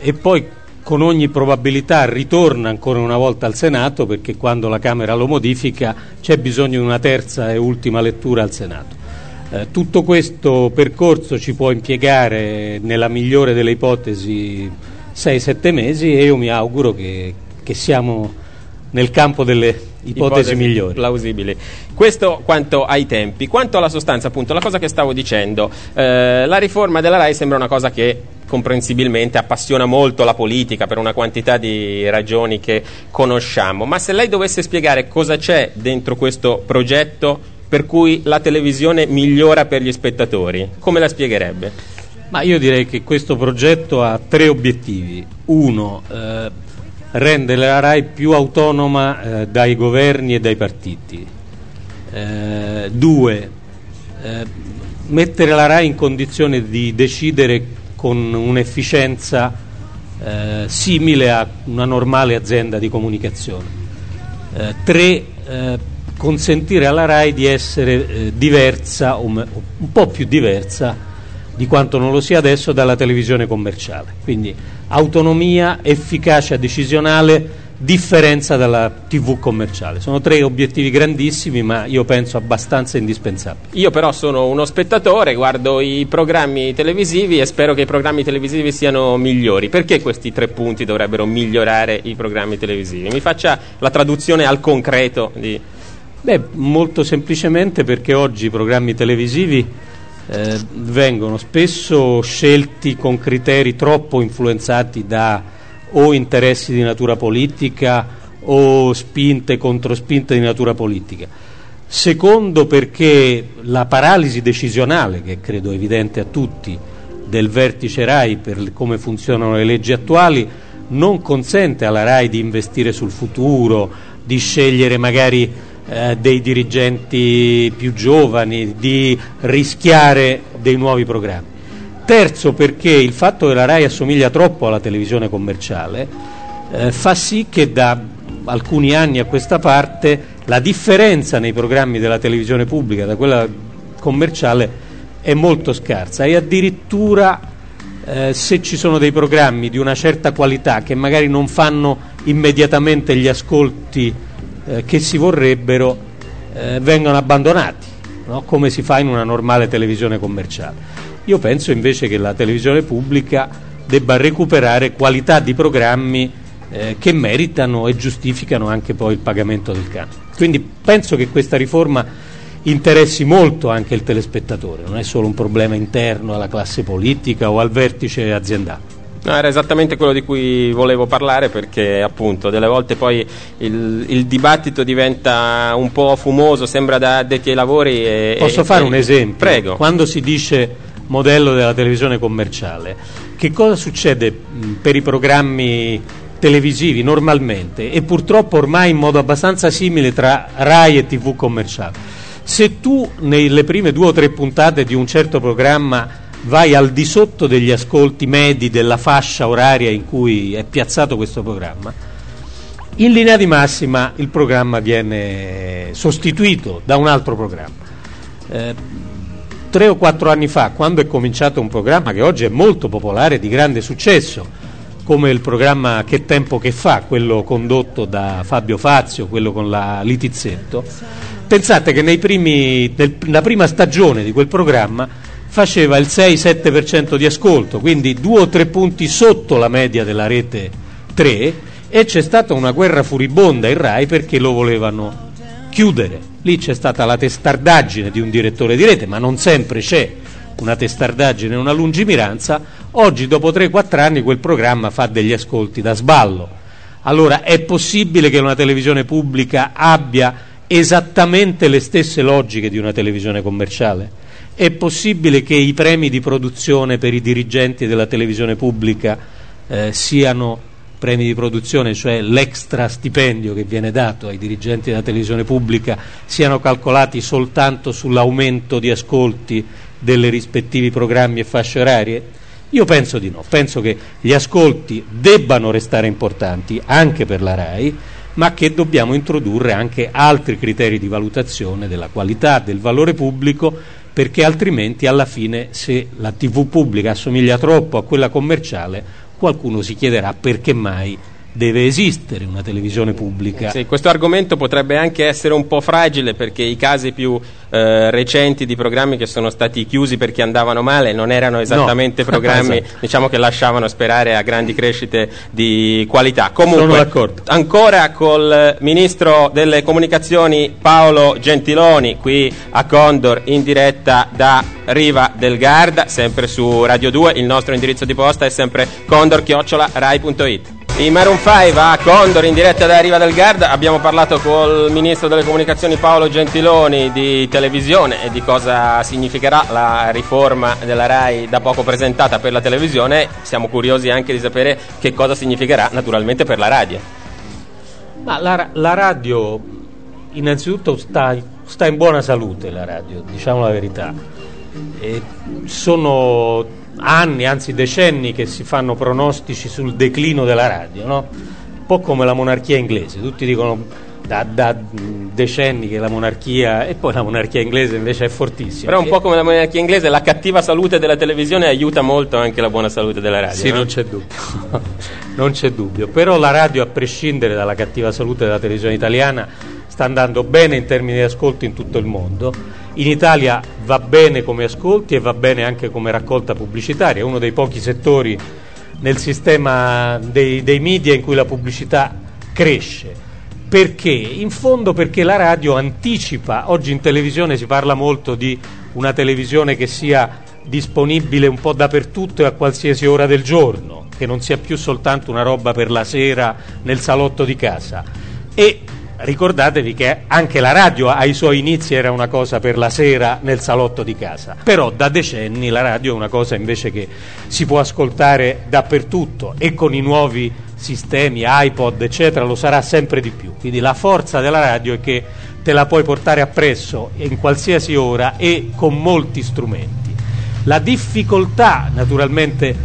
e poi con ogni probabilità ritorna ancora una volta al Senato perché quando la Camera lo modifica c'è bisogno di una terza e ultima lettura al Senato. Eh, tutto questo percorso ci può impiegare nella migliore delle ipotesi 6-7 mesi e io mi auguro che, che siamo nel campo delle ipotesi, ipotesi migliori. Plausibili. Questo quanto ai tempi. Quanto alla sostanza, appunto, la cosa che stavo dicendo, eh, la riforma della RAI sembra una cosa che comprensibilmente appassiona molto la politica per una quantità di ragioni che conosciamo, ma se lei dovesse spiegare cosa c'è dentro questo progetto per cui la televisione migliora per gli spettatori, come la spiegherebbe? Ma io direi che questo progetto ha tre obiettivi. Uno, eh, rende la RAI più autonoma eh, dai governi e dai partiti. Eh, due, eh, mettere la RAI in condizione di decidere con un'efficienza eh, simile a una normale azienda di comunicazione. Eh, tre, eh, consentire alla RAI di essere diversa, un po' più diversa di quanto non lo sia adesso dalla televisione commerciale. Quindi autonomia, efficacia decisionale, differenza dalla TV commerciale. Sono tre obiettivi grandissimi, ma io penso abbastanza indispensabili. Io però sono uno spettatore, guardo i programmi televisivi e spero che i programmi televisivi siano migliori. Perché questi tre punti dovrebbero migliorare i programmi televisivi? Mi faccia la traduzione al concreto di... Beh, molto semplicemente perché oggi i programmi televisivi eh, vengono spesso scelti con criteri troppo influenzati da o interessi di natura politica o spinte contro spinte di natura politica. Secondo perché la paralisi decisionale, che credo evidente a tutti, del vertice RAI per come funzionano le leggi attuali, non consente alla RAI di investire sul futuro, di scegliere magari eh, dei dirigenti più giovani, di rischiare dei nuovi programmi. Terzo perché il fatto che la RAI assomiglia troppo alla televisione commerciale eh, fa sì che da alcuni anni a questa parte la differenza nei programmi della televisione pubblica da quella commerciale è molto scarsa e addirittura eh, se ci sono dei programmi di una certa qualità che magari non fanno immediatamente gli ascolti eh, che si vorrebbero, eh, vengono abbandonati, no? come si fa in una normale televisione commerciale. Io penso invece che la televisione pubblica debba recuperare qualità di programmi eh, che meritano e giustificano anche poi il pagamento del canone. Quindi penso che questa riforma interessi molto anche il telespettatore, non è solo un problema interno alla classe politica o al vertice aziendale. No, era esattamente quello di cui volevo parlare perché appunto delle volte poi il, il dibattito diventa un po' fumoso, sembra da addetti ai lavori. E, Posso e, fare e, un esempio? Prego. Quando si dice modello della televisione commerciale, che cosa succede per i programmi televisivi normalmente e purtroppo ormai in modo abbastanza simile tra RAI e TV commerciale? Se tu nelle prime due o tre puntate di un certo programma vai al di sotto degli ascolti medi della fascia oraria in cui è piazzato questo programma, in linea di massima il programma viene sostituito da un altro programma. Eh, tre o quattro anni fa, quando è cominciato un programma che oggi è molto popolare, di grande successo, come il programma Che tempo che fa, quello condotto da Fabio Fazio, quello con la Litizzetto, Pensate che primi, nella prima stagione di quel programma faceva il 6-7% di ascolto, quindi due o tre punti sotto la media della rete 3 e c'è stata una guerra furibonda in Rai perché lo volevano chiudere. Lì c'è stata la testardaggine di un direttore di rete, ma non sempre c'è una testardaggine e una lungimiranza. Oggi, dopo 3-4 anni, quel programma fa degli ascolti da sballo. Allora, è possibile che una televisione pubblica abbia esattamente le stesse logiche di una televisione commerciale? È possibile che i premi di produzione per i dirigenti della televisione pubblica eh, siano premi di produzione, cioè l'extra stipendio che viene dato ai dirigenti della televisione pubblica, siano calcolati soltanto sull'aumento di ascolti delle rispettivi programmi e fasce orarie? Io penso di no, penso che gli ascolti debbano restare importanti anche per la RAI, ma che dobbiamo introdurre anche altri criteri di valutazione della qualità, del valore pubblico, perché altrimenti alla fine se la TV pubblica assomiglia troppo a quella commerciale, qualcuno si chiederà perché mai deve esistere una televisione pubblica. Sì, questo argomento potrebbe anche essere un po' fragile perché i casi più eh, recenti di programmi che sono stati chiusi perché andavano male non erano esattamente no. programmi esatto. diciamo, che lasciavano sperare a grandi crescite di qualità. Comunque, ancora col ministro delle comunicazioni Paolo Gentiloni qui a Condor in diretta da Riva del Garda, sempre su Radio 2. Il nostro indirizzo di posta è sempre condor-rai.it. I Maroon 5 a Condor in diretta da Riva del Garda abbiamo parlato col ministro delle comunicazioni Paolo Gentiloni di televisione e di cosa significherà la riforma della RAI da poco presentata per la televisione. Siamo curiosi anche di sapere che cosa significherà naturalmente per la radio. Ma la, la radio innanzitutto sta, sta, in buona salute, la radio, diciamo la verità. E sono anni, anzi decenni che si fanno pronostici sul declino della radio, no? un po' come la monarchia inglese, tutti dicono da, da, decenni che la monarchia e poi la monarchia inglese invece è fortissima. Però un po' come la monarchia inglese, la cattiva salute della televisione aiuta molto anche la buona salute della radio. Sì, no? non c'è dubbio. non c'è dubbio. Però la radio, a prescindere dalla cattiva salute della televisione italiana, sta andando bene in termini di ascolto in tutto il mondo. In Italia va bene come ascolti e va bene anche come raccolta pubblicitaria, è uno dei pochi settori nel sistema dei, dei media in cui la pubblicità cresce. Perché? In fondo perché la radio anticipa, oggi in televisione si parla molto di una televisione che sia disponibile un po' dappertutto e a qualsiasi ora del giorno, che non sia più soltanto una roba per la sera nel salotto di casa. E ricordatevi che anche la radio ai suoi inizi era una cosa per la sera nel salotto di casa, però da decenni la radio è una cosa invece che si può ascoltare dappertutto e con i nuovi sistemi, iPod eccetera, lo sarà sempre di più. Quindi la forza della radio è che te la puoi portare appresso in qualsiasi ora e con molti strumenti. La difficoltà naturalmente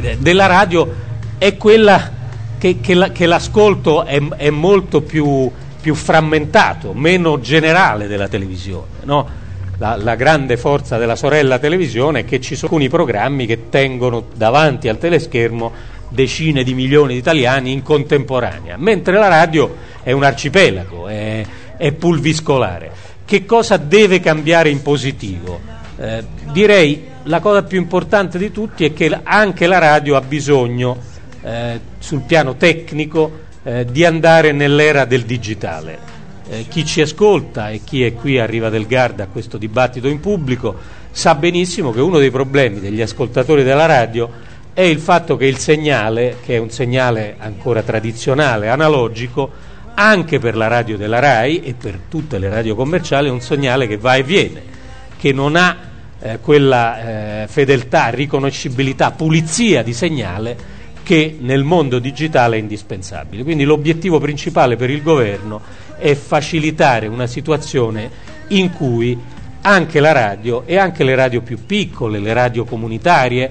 eh, della radio è quella che, che, la, che l'ascolto è, è molto più, più, frammentato, meno generale della televisione. No? la, la, grande forza della sorella televisione è che ci sono alcuni programmi che tengono davanti al teleschermo decine di milioni di italiani in contemporanea, mentre la radio è un arcipelago, è, è pulviscolare. Che cosa deve cambiare in positivo? Eh, direi la cosa più importante di tutti è che anche la radio ha bisogno, eh, sul piano tecnico, eh, di andare nell'era del digitale. Eh, chi ci ascolta e chi è qui a Riva del Garda a questo dibattito in pubblico sa benissimo che uno dei problemi degli ascoltatori della radio è il fatto che il segnale, che è un segnale ancora tradizionale, analogico, anche per la radio della RAI e per tutte le radio commerciali, è un segnale che va e viene, che non ha eh, quella eh, fedeltà, riconoscibilità, pulizia di segnale che nel mondo digitale è indispensabile. Quindi l'obiettivo principale per il governo è facilitare una situazione in cui anche la radio e anche le radio più piccole, le radio comunitarie,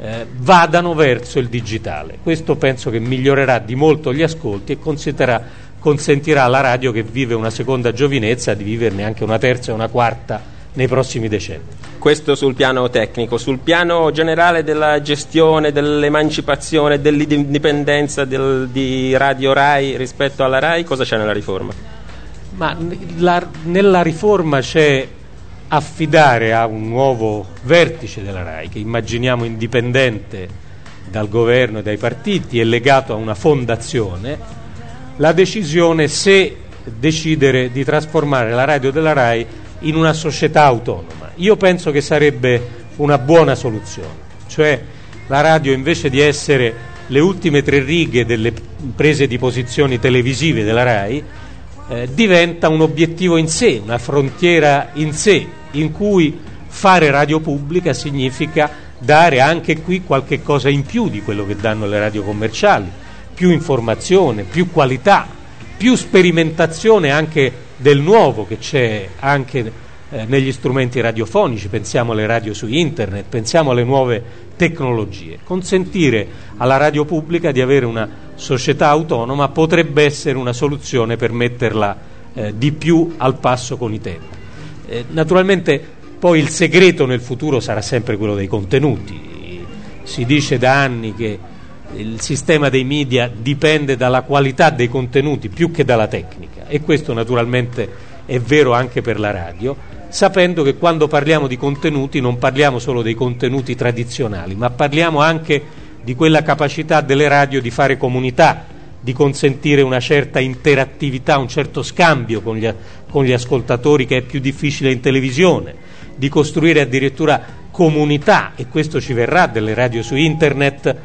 eh, vadano verso il digitale. Questo penso che migliorerà di molto gli ascolti e consentirà alla radio che vive una seconda giovinezza di viverne anche una terza e una quarta nei prossimi decenni. Questo sul piano tecnico, sul piano generale della gestione, dell'emancipazione, dell'indipendenza del, di Radio Rai rispetto alla Rai, cosa c'è nella riforma? Ma la, nella riforma c'è affidare a un nuovo vertice della RAI, che immaginiamo indipendente dal governo e dai partiti e legato a una fondazione, la decisione se decidere di trasformare la radio della RAI in una società autonoma. Io penso che sarebbe una buona soluzione, cioè la radio invece di essere le ultime tre righe delle prese di posizioni televisive della RAI eh, diventa un obiettivo in sé, una frontiera in sé, in cui fare radio pubblica significa dare anche qui qualche cosa in più di quello che danno le radio commerciali, più informazione, più qualità, più sperimentazione anche del nuovo che c'è anche eh, negli strumenti radiofonici, pensiamo alle radio su internet, pensiamo alle nuove tecnologie. Consentire alla radio pubblica di avere una società autonoma potrebbe essere una soluzione per metterla eh, di più al passo con i tempi. Eh, naturalmente poi il segreto nel futuro sarà sempre quello dei contenuti. Si dice da anni che il sistema dei media dipende dalla qualità dei contenuti più che dalla tecnica e questo naturalmente è vero anche per la radio, sapendo che quando parliamo di contenuti non parliamo solo dei contenuti tradizionali, ma parliamo anche di quella capacità delle radio di fare comunità, di consentire una certa interattività, un certo scambio con gli, con gli ascoltatori che è più difficile in televisione, di costruire addirittura comunità, e questo ci verrà delle radio su internet,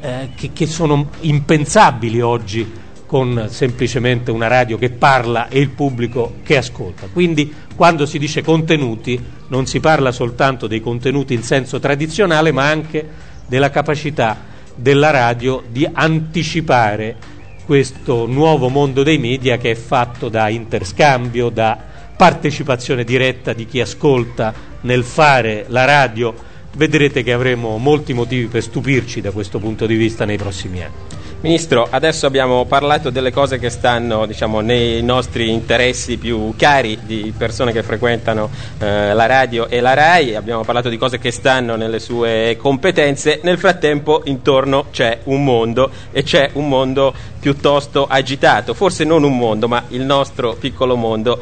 eh, che, che sono impensabili oggi con semplicemente una radio che parla e il pubblico che ascolta. Quindi quando si dice contenuti non si parla soltanto dei contenuti in senso tradizionale, ma anche della capacità della radio di anticipare questo nuovo mondo dei media che è fatto da interscambio, da partecipazione diretta di chi ascolta nel fare la radio. Vedrete che avremo molti motivi per stupirci da questo punto di vista nei prossimi anni. Ministro, adesso abbiamo parlato delle cose che stanno diciamo, nei nostri interessi più cari di persone che frequentano eh, la radio e la RAI, abbiamo parlato di cose che stanno nelle sue competenze, nel frattempo intorno c'è un mondo e c'è un mondo piuttosto agitato, forse non un mondo ma il nostro piccolo mondo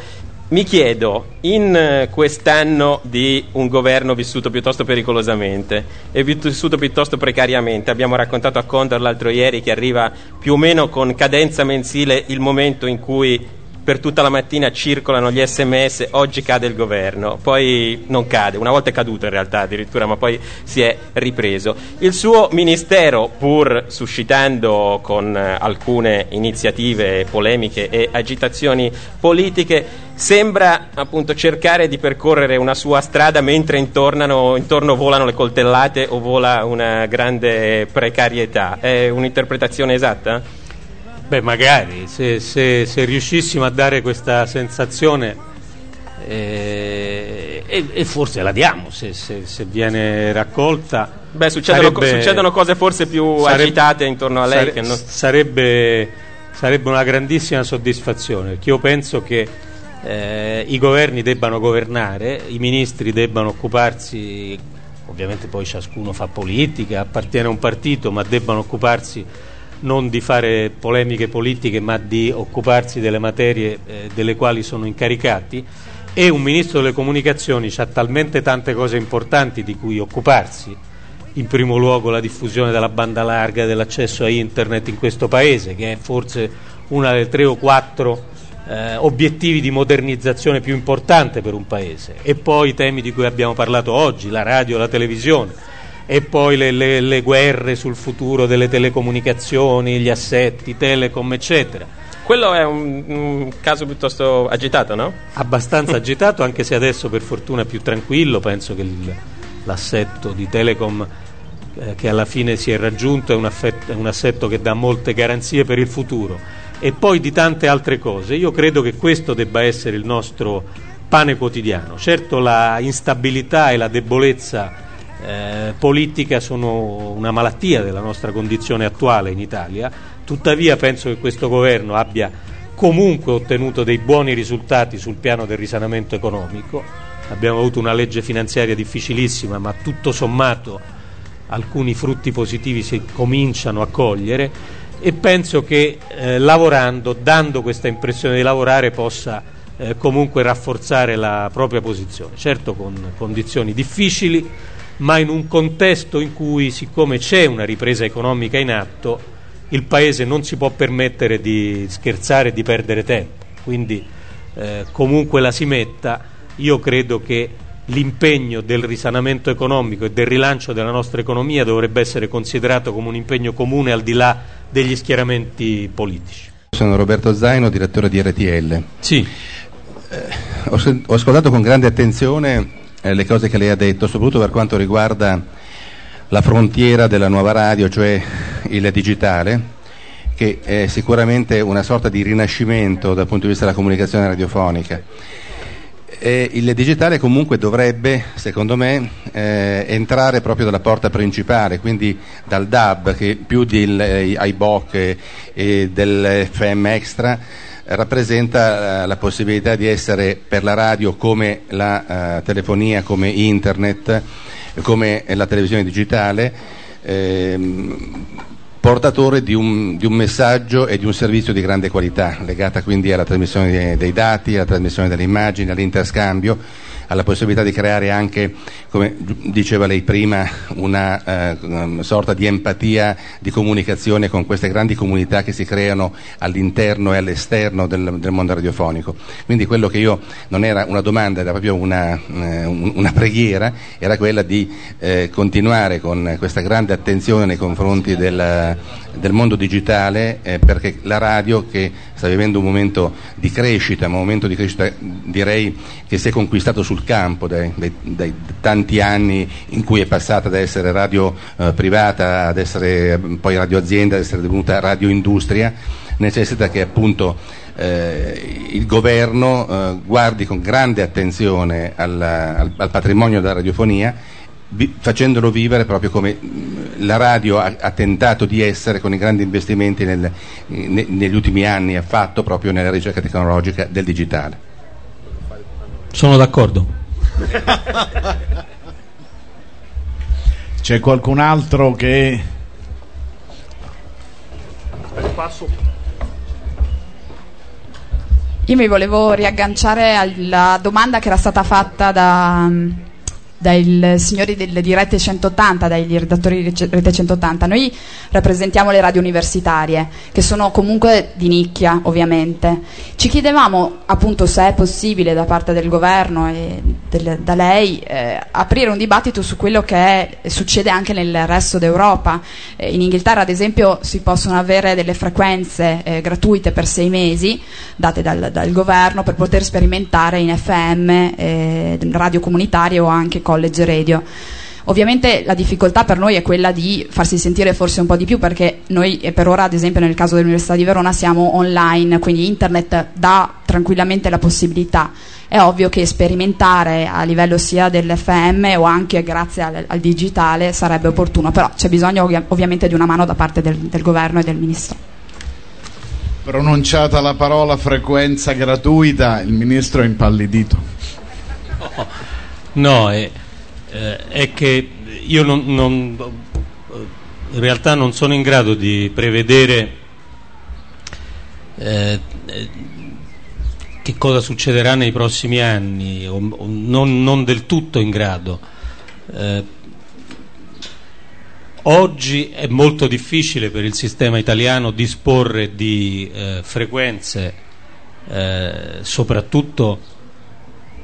mi chiedo, in eh, quest'anno di un governo vissuto piuttosto pericolosamente e vissuto piuttosto precariamente, abbiamo raccontato a Condor l'altro ieri che arriva più o meno con cadenza mensile il momento in cui per tutta la mattina circolano gli sms, oggi cade il governo, poi non cade, una volta è caduto in realtà addirittura, ma poi si è ripreso. Il suo ministero, pur suscitando con eh, alcune iniziative polemiche e agitazioni politiche, sembra appunto cercare di percorrere una sua strada mentre intorno, intorno volano le coltellate o vola una grande precarietà. È un'interpretazione esatta? Beh, magari, se, se, se riuscissimo a dare questa sensazione, eh, e, e, forse la diamo se, se, se viene raccolta. Beh, succedono, sarebbe, succedono, cose forse più sarebbe, agitate intorno a lei. Sare, no? sarebbe, sarebbe, una grandissima soddisfazione, perché io penso che eh, i governi debbano governare, i ministri debbano occuparsi, ovviamente poi ciascuno fa politica, appartiene a un partito, ma debbano occuparsi non di fare polemiche politiche, ma di occuparsi delle materie eh, delle quali sono incaricati. E un ministro delle comunicazioni ha talmente tante cose importanti di cui occuparsi, in primo luogo la diffusione della banda larga dell'accesso a internet in questo paese, che è forse una delle tre o quattro eh, obiettivi di modernizzazione più importante per un paese, e poi i temi di cui abbiamo parlato oggi, la radio, la televisione, e poi le, le, le guerre sul futuro delle telecomunicazioni, gli assetti, telecom, eccetera. Quello è un, un, caso piuttosto agitato, no? Abbastanza agitato, anche se adesso per fortuna più tranquillo, penso che il, l'assetto di Telecom eh, che alla fine si è raggiunto è un, affetto, è un assetto che dà molte garanzie per il futuro e poi di tante altre cose. Io credo che questo debba essere il nostro pane quotidiano. Certo la instabilità e la debolezza eh, politica sono una malattia della nostra condizione attuale in Italia, tuttavia penso che questo governo abbia comunque ottenuto dei buoni risultati sul piano del risanamento economico. Abbiamo avuto una legge finanziaria difficilissima, ma tutto sommato alcuni frutti positivi si cominciano a cogliere e penso che eh, lavorando, dando questa impressione di lavorare, possa eh, comunque rafforzare la propria posizione, certo con condizioni difficili, ma in un contesto in cui, siccome c'è una ripresa economica in atto, il Paese non si può permettere di scherzare e di perdere tempo. Quindi eh, comunque la si metta, io credo che l'impegno del risanamento economico e del rilancio della nostra economia dovrebbe essere considerato come un impegno comune al di là degli schieramenti politici. Sono Roberto Zaino, direttore di RTL. Sì. Eh, ho, ho, ascoltato con grande attenzione eh, le cose che lei ha detto, soprattutto per quanto riguarda la frontiera della nuova radio, cioè il digitale, che è sicuramente una sorta di rinascimento dal punto di vista della comunicazione radiofonica. Eh, il digitale comunque dovrebbe, secondo me, eh, entrare proprio dalla porta principale, quindi dal DAB, che più dell'IBOC eh, e, e dell'FM Extra rappresenta eh, la possibilità di essere per la radio come la uh, telefonia, come internet, come la televisione digitale. Ehm, portatore di un, di un, messaggio e di un servizio di grande qualità, legata quindi alla trasmissione dei, dei dati, alla trasmissione delle immagini, all'interscambio alla possibilità di creare anche, come diceva lei prima, una eh, sorta di empatia, di comunicazione con queste grandi comunità che si creano all'interno e all'esterno del, del mondo radiofonico. Quindi quello che io non era una domanda, era proprio una, eh, una preghiera, era quella di eh, continuare con questa grande attenzione nei confronti del, del mondo digitale eh, perché la radio che sta vivendo un momento di crescita, un momento di crescita direi che si è conquistato sul campo dai, dai, dai tanti anni in cui è passata da essere radio eh, privata ad essere poi radio azienda, ad essere divenuta radio industria, necessita che appunto eh, il governo eh, guardi con grande attenzione al, al, al patrimonio della radiofonia facendolo vivere proprio come la radio ha, ha, tentato di essere con i grandi investimenti nel, ne, negli ultimi anni ha fatto proprio nella ricerca tecnologica del digitale. Sono d'accordo. C'è qualcun altro che... Io mi volevo riagganciare alla domanda che era stata fatta da dai signori del, di Rete 180, dai redattori di Rete 180. Noi rappresentiamo le radio universitarie, che sono comunque di nicchia, ovviamente. Ci chiedevamo appunto se è possibile da parte del governo e del, da lei eh, aprire un dibattito su quello che è, succede anche nel resto d'Europa. Eh, in Inghilterra, ad esempio, si possono avere delle frequenze eh, gratuite per sei mesi, date dal, dal, governo, per poter sperimentare in FM, eh, radio comunitarie o anche college radio. Ovviamente la difficoltà per noi è quella di farsi sentire forse un po' di più perché noi per ora, ad esempio nel caso dell'Università di Verona, siamo online, quindi internet dà tranquillamente la possibilità. È ovvio che sperimentare a livello sia dell'FM o anche grazie al, al digitale sarebbe opportuno, però c'è bisogno ovvia- ovviamente di una mano da parte del, del governo e del ministro. Pronunciata la parola frequenza gratuita, il ministro è impallidito. No, no è, eh, è, che io non, non, in realtà non sono in grado di prevedere eh, che cosa succederà nei prossimi anni, non, non, del tutto in grado. Eh, oggi è molto difficile per il sistema italiano disporre di eh, frequenze, soprattutto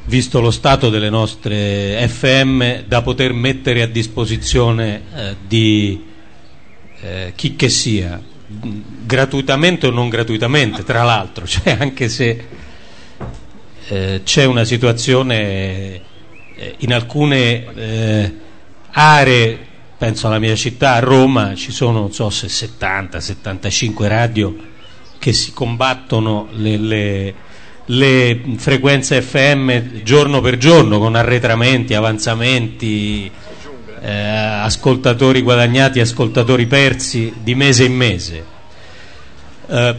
visto lo stato delle nostre FM, da poter mettere a disposizione eh, di eh, chi che sia, gratuitamente o non gratuitamente, tra l'altro, cioè anche se eh, c'è una situazione eh, in alcune eh, aree, penso alla mia città, a Roma, ci sono non so se 70-75 radio che si combattono le, le, le, frequenze FM giorno per giorno con arretramenti, avanzamenti, eh, ascoltatori guadagnati, ascoltatori persi di mese in mese. Eh,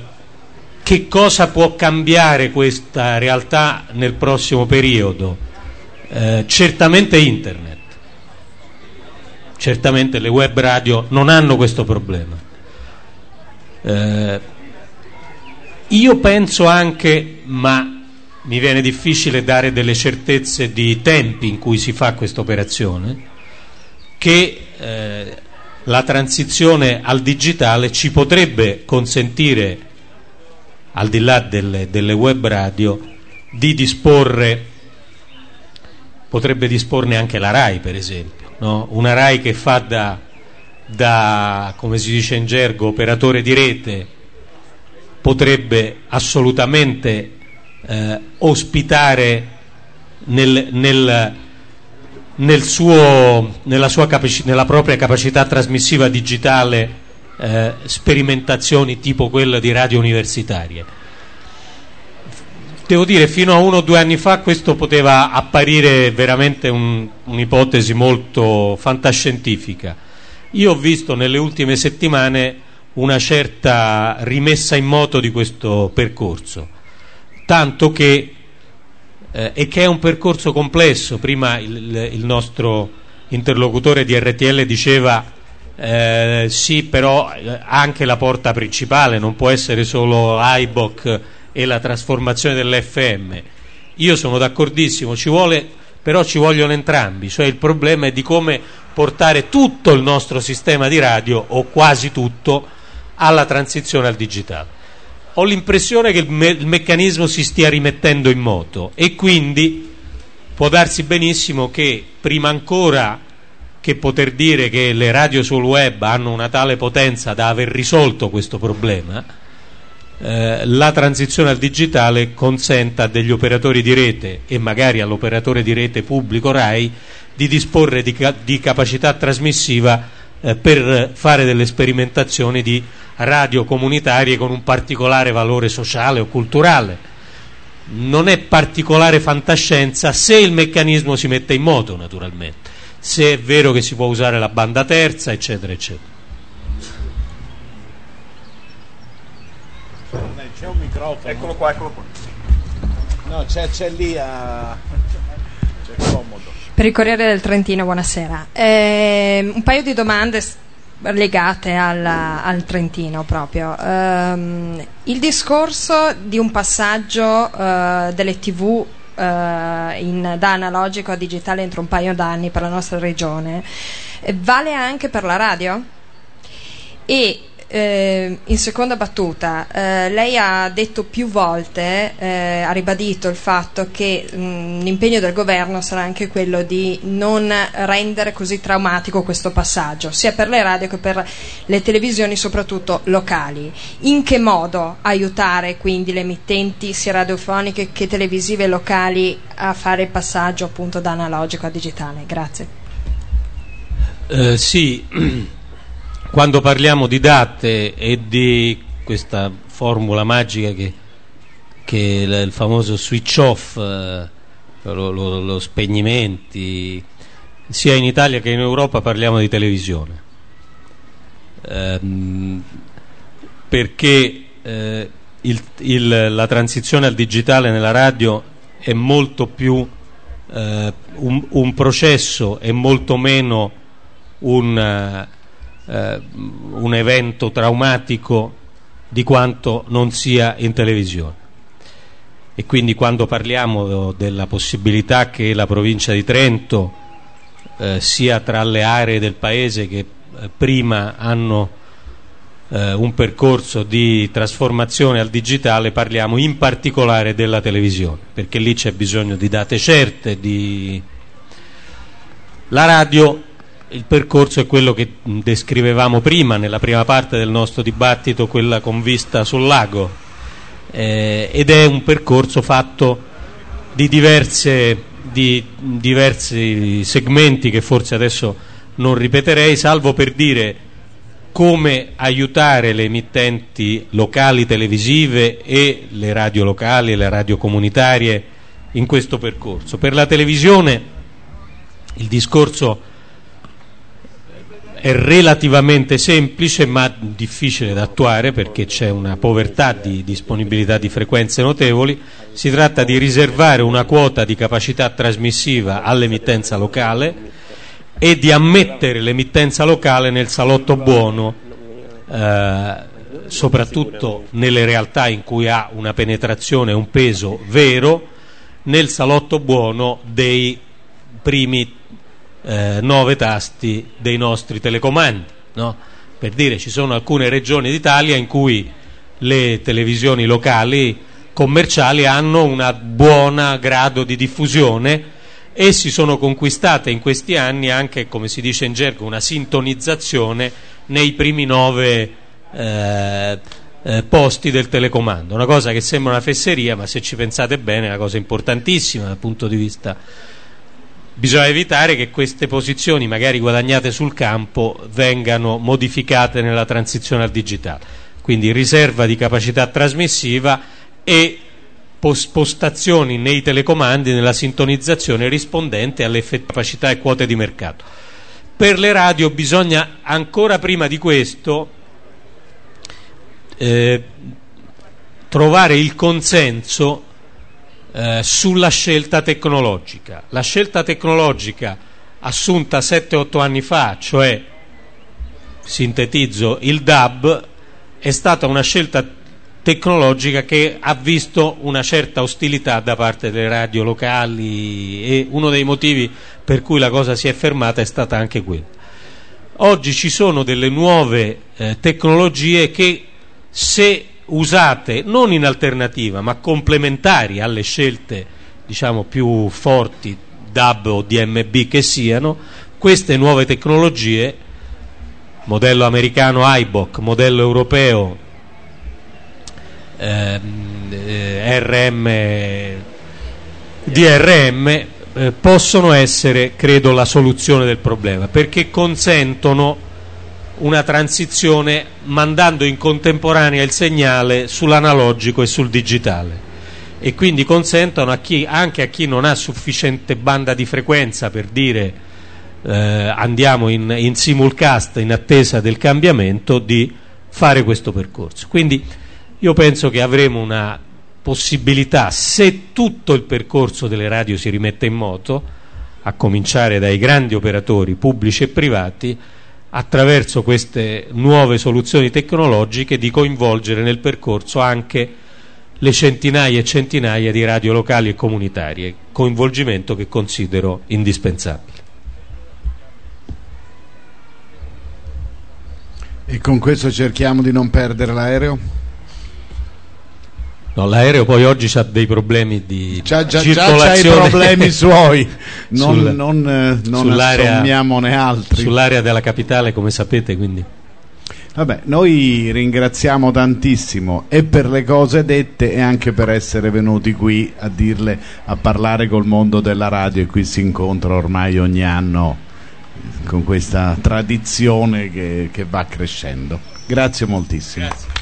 che cosa può cambiare questa realtà nel prossimo periodo? Eh, certamente internet, certamente le web radio non hanno questo problema. Io penso anche, ma mi viene difficile dare delle certezze di tempi in cui si fa questa operazione, che eh, la transizione al digitale ci potrebbe consentire al di là delle, delle web radio, di disporre, potrebbe disporne anche la RAI per esempio, no? una RAI che fa da, da, come si dice in gergo, operatore di rete, potrebbe assolutamente eh, ospitare nel, nel, nel suo, nella, capaci- nella propria capacità trasmissiva digitale eh, sperimentazioni tipo quella di radio universitarie. Devo dire, fino a uno o due anni fa questo poteva apparire veramente un, un'ipotesi molto fantascientifica. Io ho visto nelle ultime settimane una certa rimessa in moto di questo percorso, tanto che, eh, e che è un percorso complesso, prima il, il nostro interlocutore di RTL diceva eh, sì, però eh, anche la porta principale non può essere solo iBook e la trasformazione dell'FM. Io sono d'accordissimo, ci vuole, però ci vogliono entrambi, cioè il problema è di come portare tutto il nostro sistema di radio, o quasi tutto, alla transizione al digitale. Ho l'impressione che il, me- il meccanismo si stia rimettendo in moto e quindi può darsi benissimo che prima ancora che poter dire che le radio sul web hanno una tale potenza da aver risolto questo problema, eh, la transizione al digitale consenta degli operatori di rete e magari all'operatore di rete pubblico RAI di disporre di, ca- di capacità trasmissiva eh, per fare delle sperimentazioni di radio comunitarie con un particolare valore sociale o culturale. Non è particolare fantascienza se il meccanismo si mette in moto, naturalmente se è vero che si può usare la banda terza, eccetera, eccetera. C'è un microfono. Eccolo qua, eccolo qua. No, c'è, c'è lì a... C'è comodo. Per il Corriere del Trentino, buonasera. Eh, un paio di domande legate alla, al Trentino proprio. Um, il discorso di un passaggio uh, delle tv eh, in, da analogico a digitale entro un paio d'anni per la nostra regione, eh, vale anche per la radio? E eh, in seconda battuta, eh, lei ha detto più volte, eh, ha ribadito il fatto che mh, l'impegno del governo sarà anche quello di non rendere così traumatico questo passaggio, sia per le radio che per le televisioni, soprattutto locali. In che modo aiutare quindi le emittenti sia radiofoniche che televisive locali a fare il passaggio appunto da analogico a digitale? Grazie. Eh, sì quando parliamo di date e di questa formula magica che, che il famoso switch off, eh, lo, lo, lo, spegnimenti, sia in Italia che in Europa parliamo di televisione. Ehm, perché eh, il, il, la transizione al digitale nella radio è molto più eh, un, un, processo e molto meno un, eh, un evento traumatico di quanto non sia in televisione. E quindi quando parliamo della possibilità che la provincia di Trento eh, sia tra le aree del paese che eh, prima hanno eh, un percorso di trasformazione al digitale, parliamo in particolare della televisione, perché lì c'è bisogno di date certe, di... La radio, il percorso è quello che descrivevamo prima, nella prima parte del nostro dibattito, quella con vista sul lago, eh, ed è un percorso fatto di, diverse, di diversi segmenti che forse adesso non ripeterei, salvo per dire come aiutare le emittenti locali televisive e le radio locali e le radio comunitarie in questo percorso. Per la televisione il discorso è relativamente semplice ma difficile da attuare perché c'è una povertà di disponibilità di frequenze notevoli. Si tratta di riservare una quota di capacità trasmissiva all'emittenza locale e di ammettere l'emittenza locale nel salotto buono, eh, soprattutto nelle realtà in cui ha una penetrazione e un peso vero, nel salotto buono dei primi eh, nove tasti dei nostri telecomandi. No? Per dire, ci sono alcune regioni d'Italia in cui le televisioni locali commerciali hanno un buon grado di diffusione e si sono conquistate in questi anni anche, come si dice in gergo, una sintonizzazione nei primi nove eh, eh, posti del telecomando. Una cosa che sembra una fesseria, ma se ci pensate bene è una cosa importantissima dal punto di vista. Bisogna evitare che queste posizioni, magari guadagnate sul campo, vengano modificate nella transizione al digitale. Quindi riserva di capacità trasmissiva e postazioni nei telecomandi nella sintonizzazione rispondente alle capacità e quote di mercato. Per le radio bisogna ancora prima di questo eh, trovare il consenso eh, sulla scelta tecnologica. La scelta tecnologica assunta 7-8 anni fa, cioè sintetizzo il DAB, è stata una scelta tecnologica che ha visto una certa ostilità da parte delle radio locali e uno dei motivi per cui la cosa si è fermata è stata anche quella. Oggi ci sono delle nuove eh, tecnologie che se usate non in alternativa ma complementari alle scelte diciamo più forti DAB o DMB che siano, queste nuove tecnologie, modello americano iBook, modello europeo ehm, eh, RM, DRM eh, possono essere, credo, la soluzione del problema perché consentono una transizione mandando in contemporanea il segnale sull'analogico e sul digitale e quindi consentono a chi, anche a chi non ha sufficiente banda di frequenza per dire eh, andiamo in, in simulcast in attesa del cambiamento di fare questo percorso. Quindi io penso che avremo una possibilità, se tutto il percorso delle radio si rimette in moto, a cominciare dai grandi operatori pubblici e privati, attraverso queste nuove soluzioni tecnologiche, di coinvolgere nel percorso anche le centinaia e centinaia di radio locali e comunitarie, coinvolgimento che considero indispensabile. E con questo cerchiamo di non perdere l'aereo? No, l'aereo poi oggi ha dei problemi di c'ha già, circolazione. Già i problemi suoi, non, Sul, non, eh, non assommiamone altri. Sull'area della capitale, come sapete, quindi. Vabbè, noi ringraziamo tantissimo e per le cose dette e anche per essere venuti qui a dirle, a parlare col mondo della radio e qui si incontra ormai ogni anno con questa tradizione che, che va crescendo. Grazie moltissimo. Grazie.